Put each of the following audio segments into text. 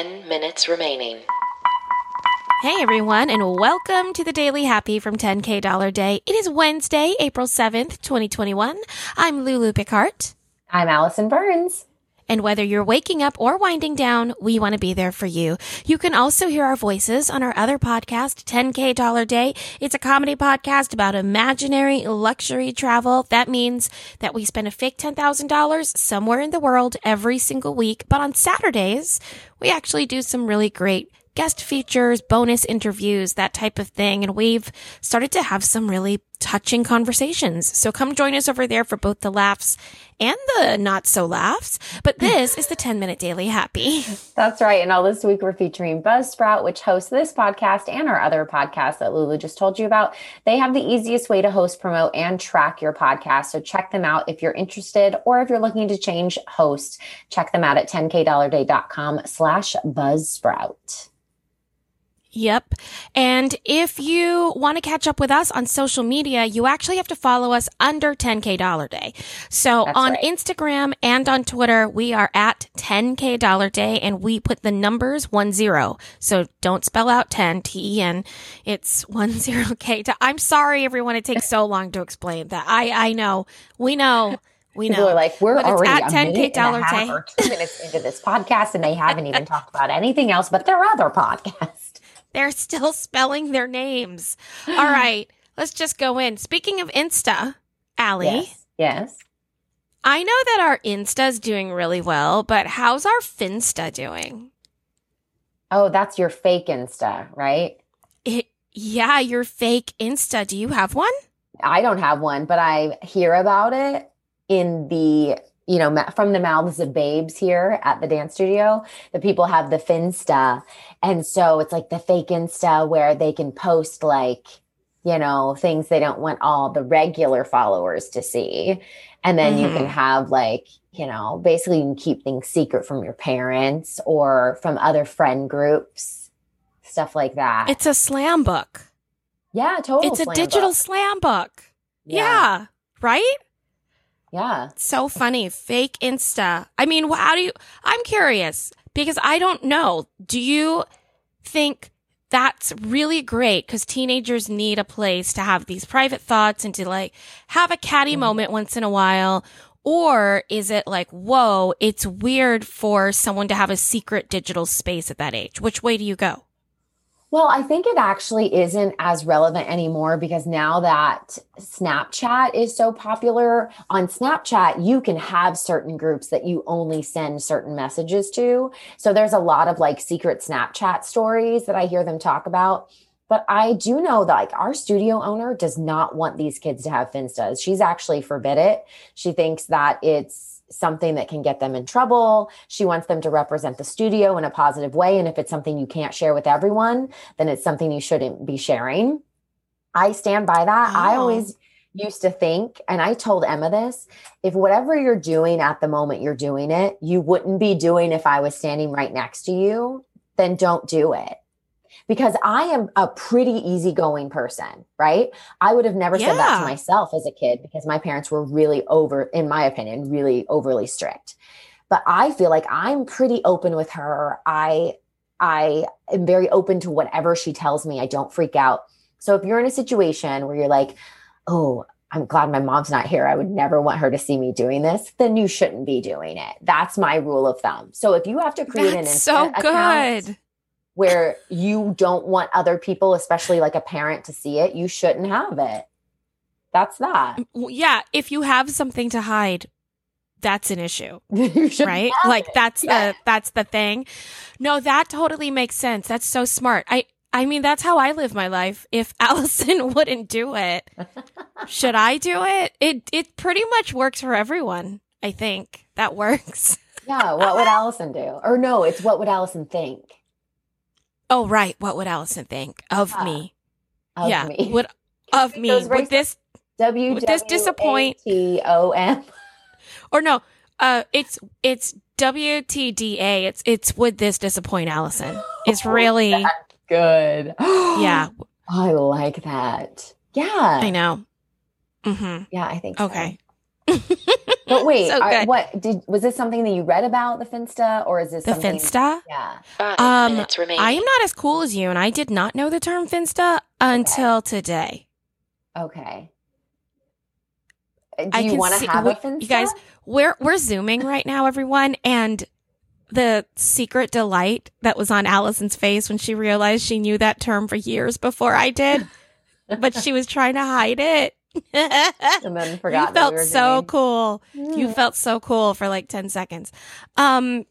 10 minutes remaining. Hey everyone, and welcome to the Daily Happy from 10K Dollar Day. It is Wednesday, April 7th, 2021. I'm Lulu Picard. I'm Allison Burns. And whether you're waking up or winding down, we want to be there for you. You can also hear our voices on our other podcast, 10K Dollar Day. It's a comedy podcast about imaginary luxury travel. That means that we spend a fake $10,000 somewhere in the world every single week. But on Saturdays, we actually do some really great guest features, bonus interviews, that type of thing. And we've started to have some really touching conversations. So come join us over there for both the laughs and the not so laughs. But this is the 10 minute daily happy. That's right. And all this week we're featuring Buzzsprout, which hosts this podcast and our other podcast that Lulu just told you about. They have the easiest way to host, promote, and track your podcast. So check them out if you're interested or if you're looking to change hosts. Check them out at 10kdollarday.com slash buzzsprout. Yep. And if you want to catch up with us on social media, you actually have to follow us under 10K Dollar Day. So That's on right. Instagram and on Twitter, we are at 10K Dollar Day and we put the numbers one zero. So don't spell out 10 T E N. It's one zero K. I'm sorry, everyone. It takes so long to explain that. I, I know. We know. We know. People are like, we're But already at 10K minute and Dollar Day. or two minutes into this podcast and they haven't even talked about anything else but their other podcast. They're still spelling their names. All right, let's just go in. Speaking of Insta, Allie, Yes. Yes. I know that our Insta's doing really well, but how's our Finsta doing? Oh, that's your fake Insta, right? It, yeah, your fake Insta. Do you have one? I don't have one, but I hear about it in the, you know, from the mouths of babes here at the dance studio. The people have the Finsta. And so it's like the fake Insta where they can post like, you know, things they don't want all the regular followers to see. And then you can Mhm. have like, you know, basically you can keep things secret from your parents or from other friend groups, stuff like that. It's a slam book. yeah, total. it's a digital book. slam book. Yeah. right? Yeah. So funny. Fake Insta. I mean, how do you, I'm curious because I don't know. Do you think that's really great? Because teenagers need a place to have these private thoughts and to like have a catty Mhm. moment once in a while. Or is it like, whoa, it's weird for someone to have a secret digital space at that age? Which way do you go? Well, I think it actually isn't as relevant anymore because now that Snapchat is so popular, on Snapchat, you can have certain groups that you only send certain messages to. So there's a lot of like secret Snapchat stories that I hear them talk about. But I do know that like our studio owner does not want these kids to have Finstas. She's actually forbid it. She thinks that it's something that can get them in trouble. She wants them to represent the studio in a positive way. And if it's something you can't share with everyone, then it's something you shouldn't be sharing. I stand by that. I Oh. always used to think, and I told Emma this if whatever you're doing at the moment you're doing it, you wouldn't be doing if I was standing right next to you, then don't do it. Because I am a pretty easygoing person, right? I would have never said that to myself as a kid because my parents were really over, in my opinion, really overly strict. But I feel like I'm pretty open with her. I I am very open to whatever she tells me. I don't freak out. So if you're in a situation where you're like, oh, I'm glad my mom's not here. I would never want her to see me doing this. Then you shouldn't be doing it. That's my rule of thumb. So if you have to create an That's so Insta account good. Where you don't want other people, especially like a parent, to see it, you shouldn't have it. That's that. Yeah. If you have something to hide, that's an issue. right? Like that's Yeah. the that's the thing. No, that totally makes sense. That's so smart. I I mean, that's how I live my life. If Allison wouldn't do it, should I do it? It it pretty much works for everyone. I think that works. Yeah. What would Allison do? Or no, it's what would Allison think Oh, right. What would Allison think of Yeah. me? of yeah, me? would of me? Would this W would this disappoint- T O M. or no? Uh, it's it's WTDA. It's it's would this disappoint Allison? It's really Good. yeah. I like that. Yeah. I know. Mm-hmm. Yeah, I think so. Okay. But wait, So are- what did was this something that you read about the Finsta, or is this The something? Finsta? Yeah. Five Um. I am not as cool as you, and I did not know the term Finsta until today. Okay. Uh, Do I you want to have a Finsta? you guys, We're we're zooming right now, everyone, and the secret delight that was on Allison's face when she realized she knew that term for years before I did, but she was trying to hide it. And then forgot. you felt we so doing- cool. You Mm. felt so cool for like 10 seconds. Um,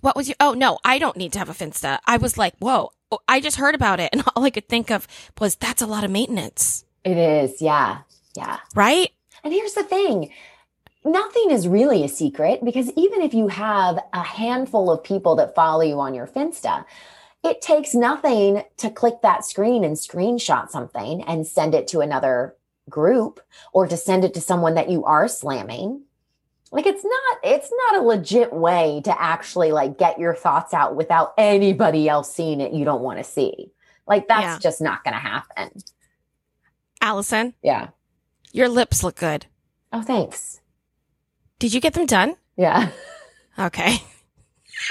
what was your, Oh, no, I don't need to have a Finsta. I was like, whoa, oh, I just heard about it. And all I could think of was that's a lot of maintenance, It is, yeah, yeah. right? And here's the thing nothing is really a secret because even if you have a handful of people that follow you on your Finsta, it takes nothing to click that screen and screenshot something and send it to another group or to send it to someone that you are slamming. Like it's not it's not a legit way to actually like get your thoughts out without anybody else seeing it you don't want to see. Like that's Yeah. just not going to happen. Allison, Yeah. your lips look good. Oh, thanks. Did you get them done? Yeah. Okay.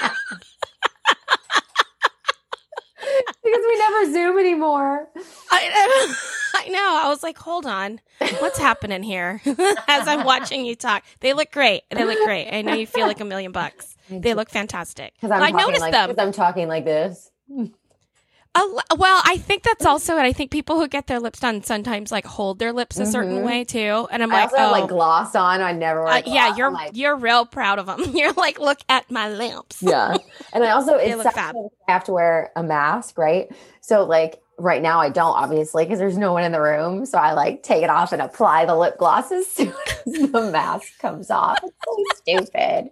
because we never Zoom anymore. I, I know. I was like, hold on. What's happening here? As I'm watching you talk, they look great. They look great. I know you feel like a million bucks. They look fantastic. because I noticed like, them. I'm talking like this. L- well, I think that's also it. I think people who get their lips done sometimes like hold their lips a certain Mhm. way too. And I'm I like, also have oh, like gloss on. I never uh, yeah, you're like, you're real proud of them. You're like, look at my lips. yeah. And I also it's look fab. I have to wear a mask, right? So like right now I don't obviously because there's no one in the room. So I like take it off and apply the lip gloss as soon as the mask comes off. It's so stupid.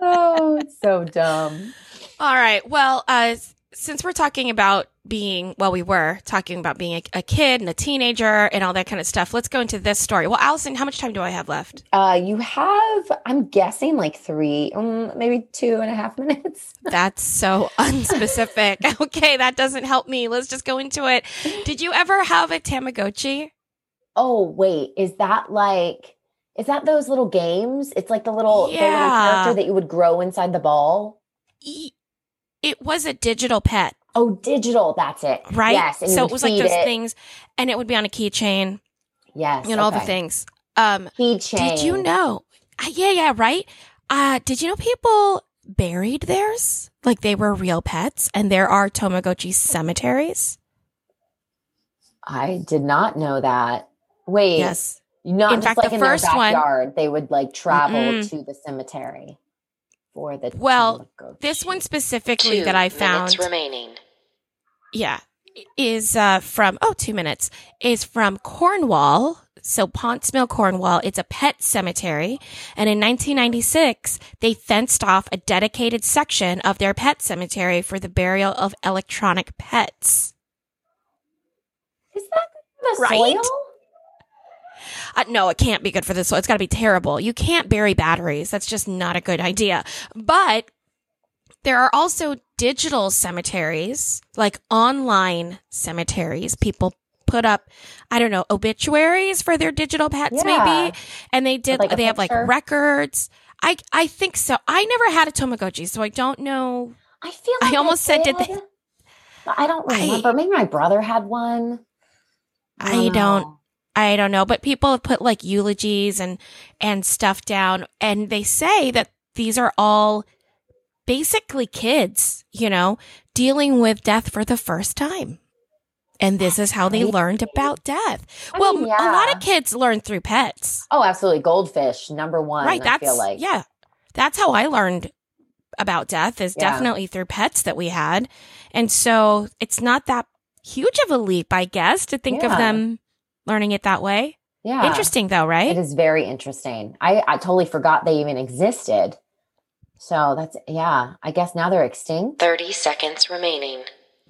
Oh, it's so dumb. All right. Well, uh, since we're talking about being, well, we were talking about being a, a kid and a teenager and all that kind of stuff. Let's go into this story. Well, Allison, how much time do I have left? Uh, you have, I'm guessing, like three, um, maybe two and a half minutes. That's so unspecific. okay, that doesn't help me. Let's just go into it. Did you ever have a Tamagotchi? Oh, wait, is that like is that those little games? It's like the little, the little character that you would grow inside the ball. E- It was a digital pet, Oh, digital, that's it. right? Yes. and so it was like those it. things, and it would be on a keychain Yes. and all the things. Um, Keychain. Did you know? Uh, yeah, yeah, right. Uh, did you know people buried theirs like they were real pets, and there are Tamagotchi cemeteries? I did not know that. Wait. Yes. Not In just fact, like the in first their one-. They would like travel Mm-mm. to the cemetery for the Well, This one specifically Two that I minutes found, remaining. yeah, is uh, from oh two minutes is from Cornwall. So Ponce Mill, Cornwall. It's a pet cemetery, and in 1996 they fenced off a dedicated section of their pet cemetery for the burial of electronic pets. Is that the Right? soil? Uh, no, it can't be good for the soil. It's got to be terrible. You can't bury batteries. That's just not a good idea. But there are also digital cemeteries, like online cemeteries. People put up, I don't know, obituaries for their digital pets, Yeah. maybe. And they did, like they have like records. I, I think so. I never had a Tamagotchi, so I don't know. I feel I like almost said, did they- I don't I- remember. Maybe my brother had one. I don't know. I don't know, but people have put like eulogies and and stuff down and they say that these are all basically kids, you know, dealing with death for the first time. And this is how they learned about death. I well, mean, a lot of kids learn through pets. Oh, absolutely. Goldfish, number one. right, I that's feel like. yeah. That's how I learned about death is Yeah. definitely through pets that we had. And so it's not that huge of a leap, I guess, to think of them learning it that way. Yeah. Interesting though, right? It is very interesting. I, I totally forgot they even existed. So that's, yeah, I guess now they're extinct. 30 seconds remaining.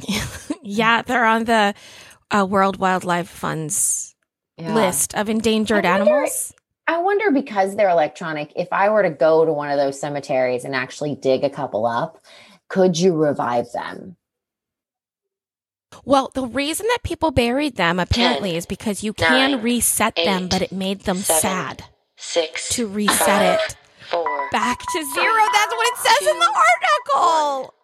yeah, they're on the uh, World Wildlife Fund's Yeah. list of endangered I wonder- animals. I wonder because they're electronic, if I were to go to one of those cemeteries and actually dig a couple up, could you revive them? Well, the reason that people buried them apparently Ten, is because you can nine, reset them, but it made them seven, sad. six, to reset five, it four, back to zero. That's what it says in the article.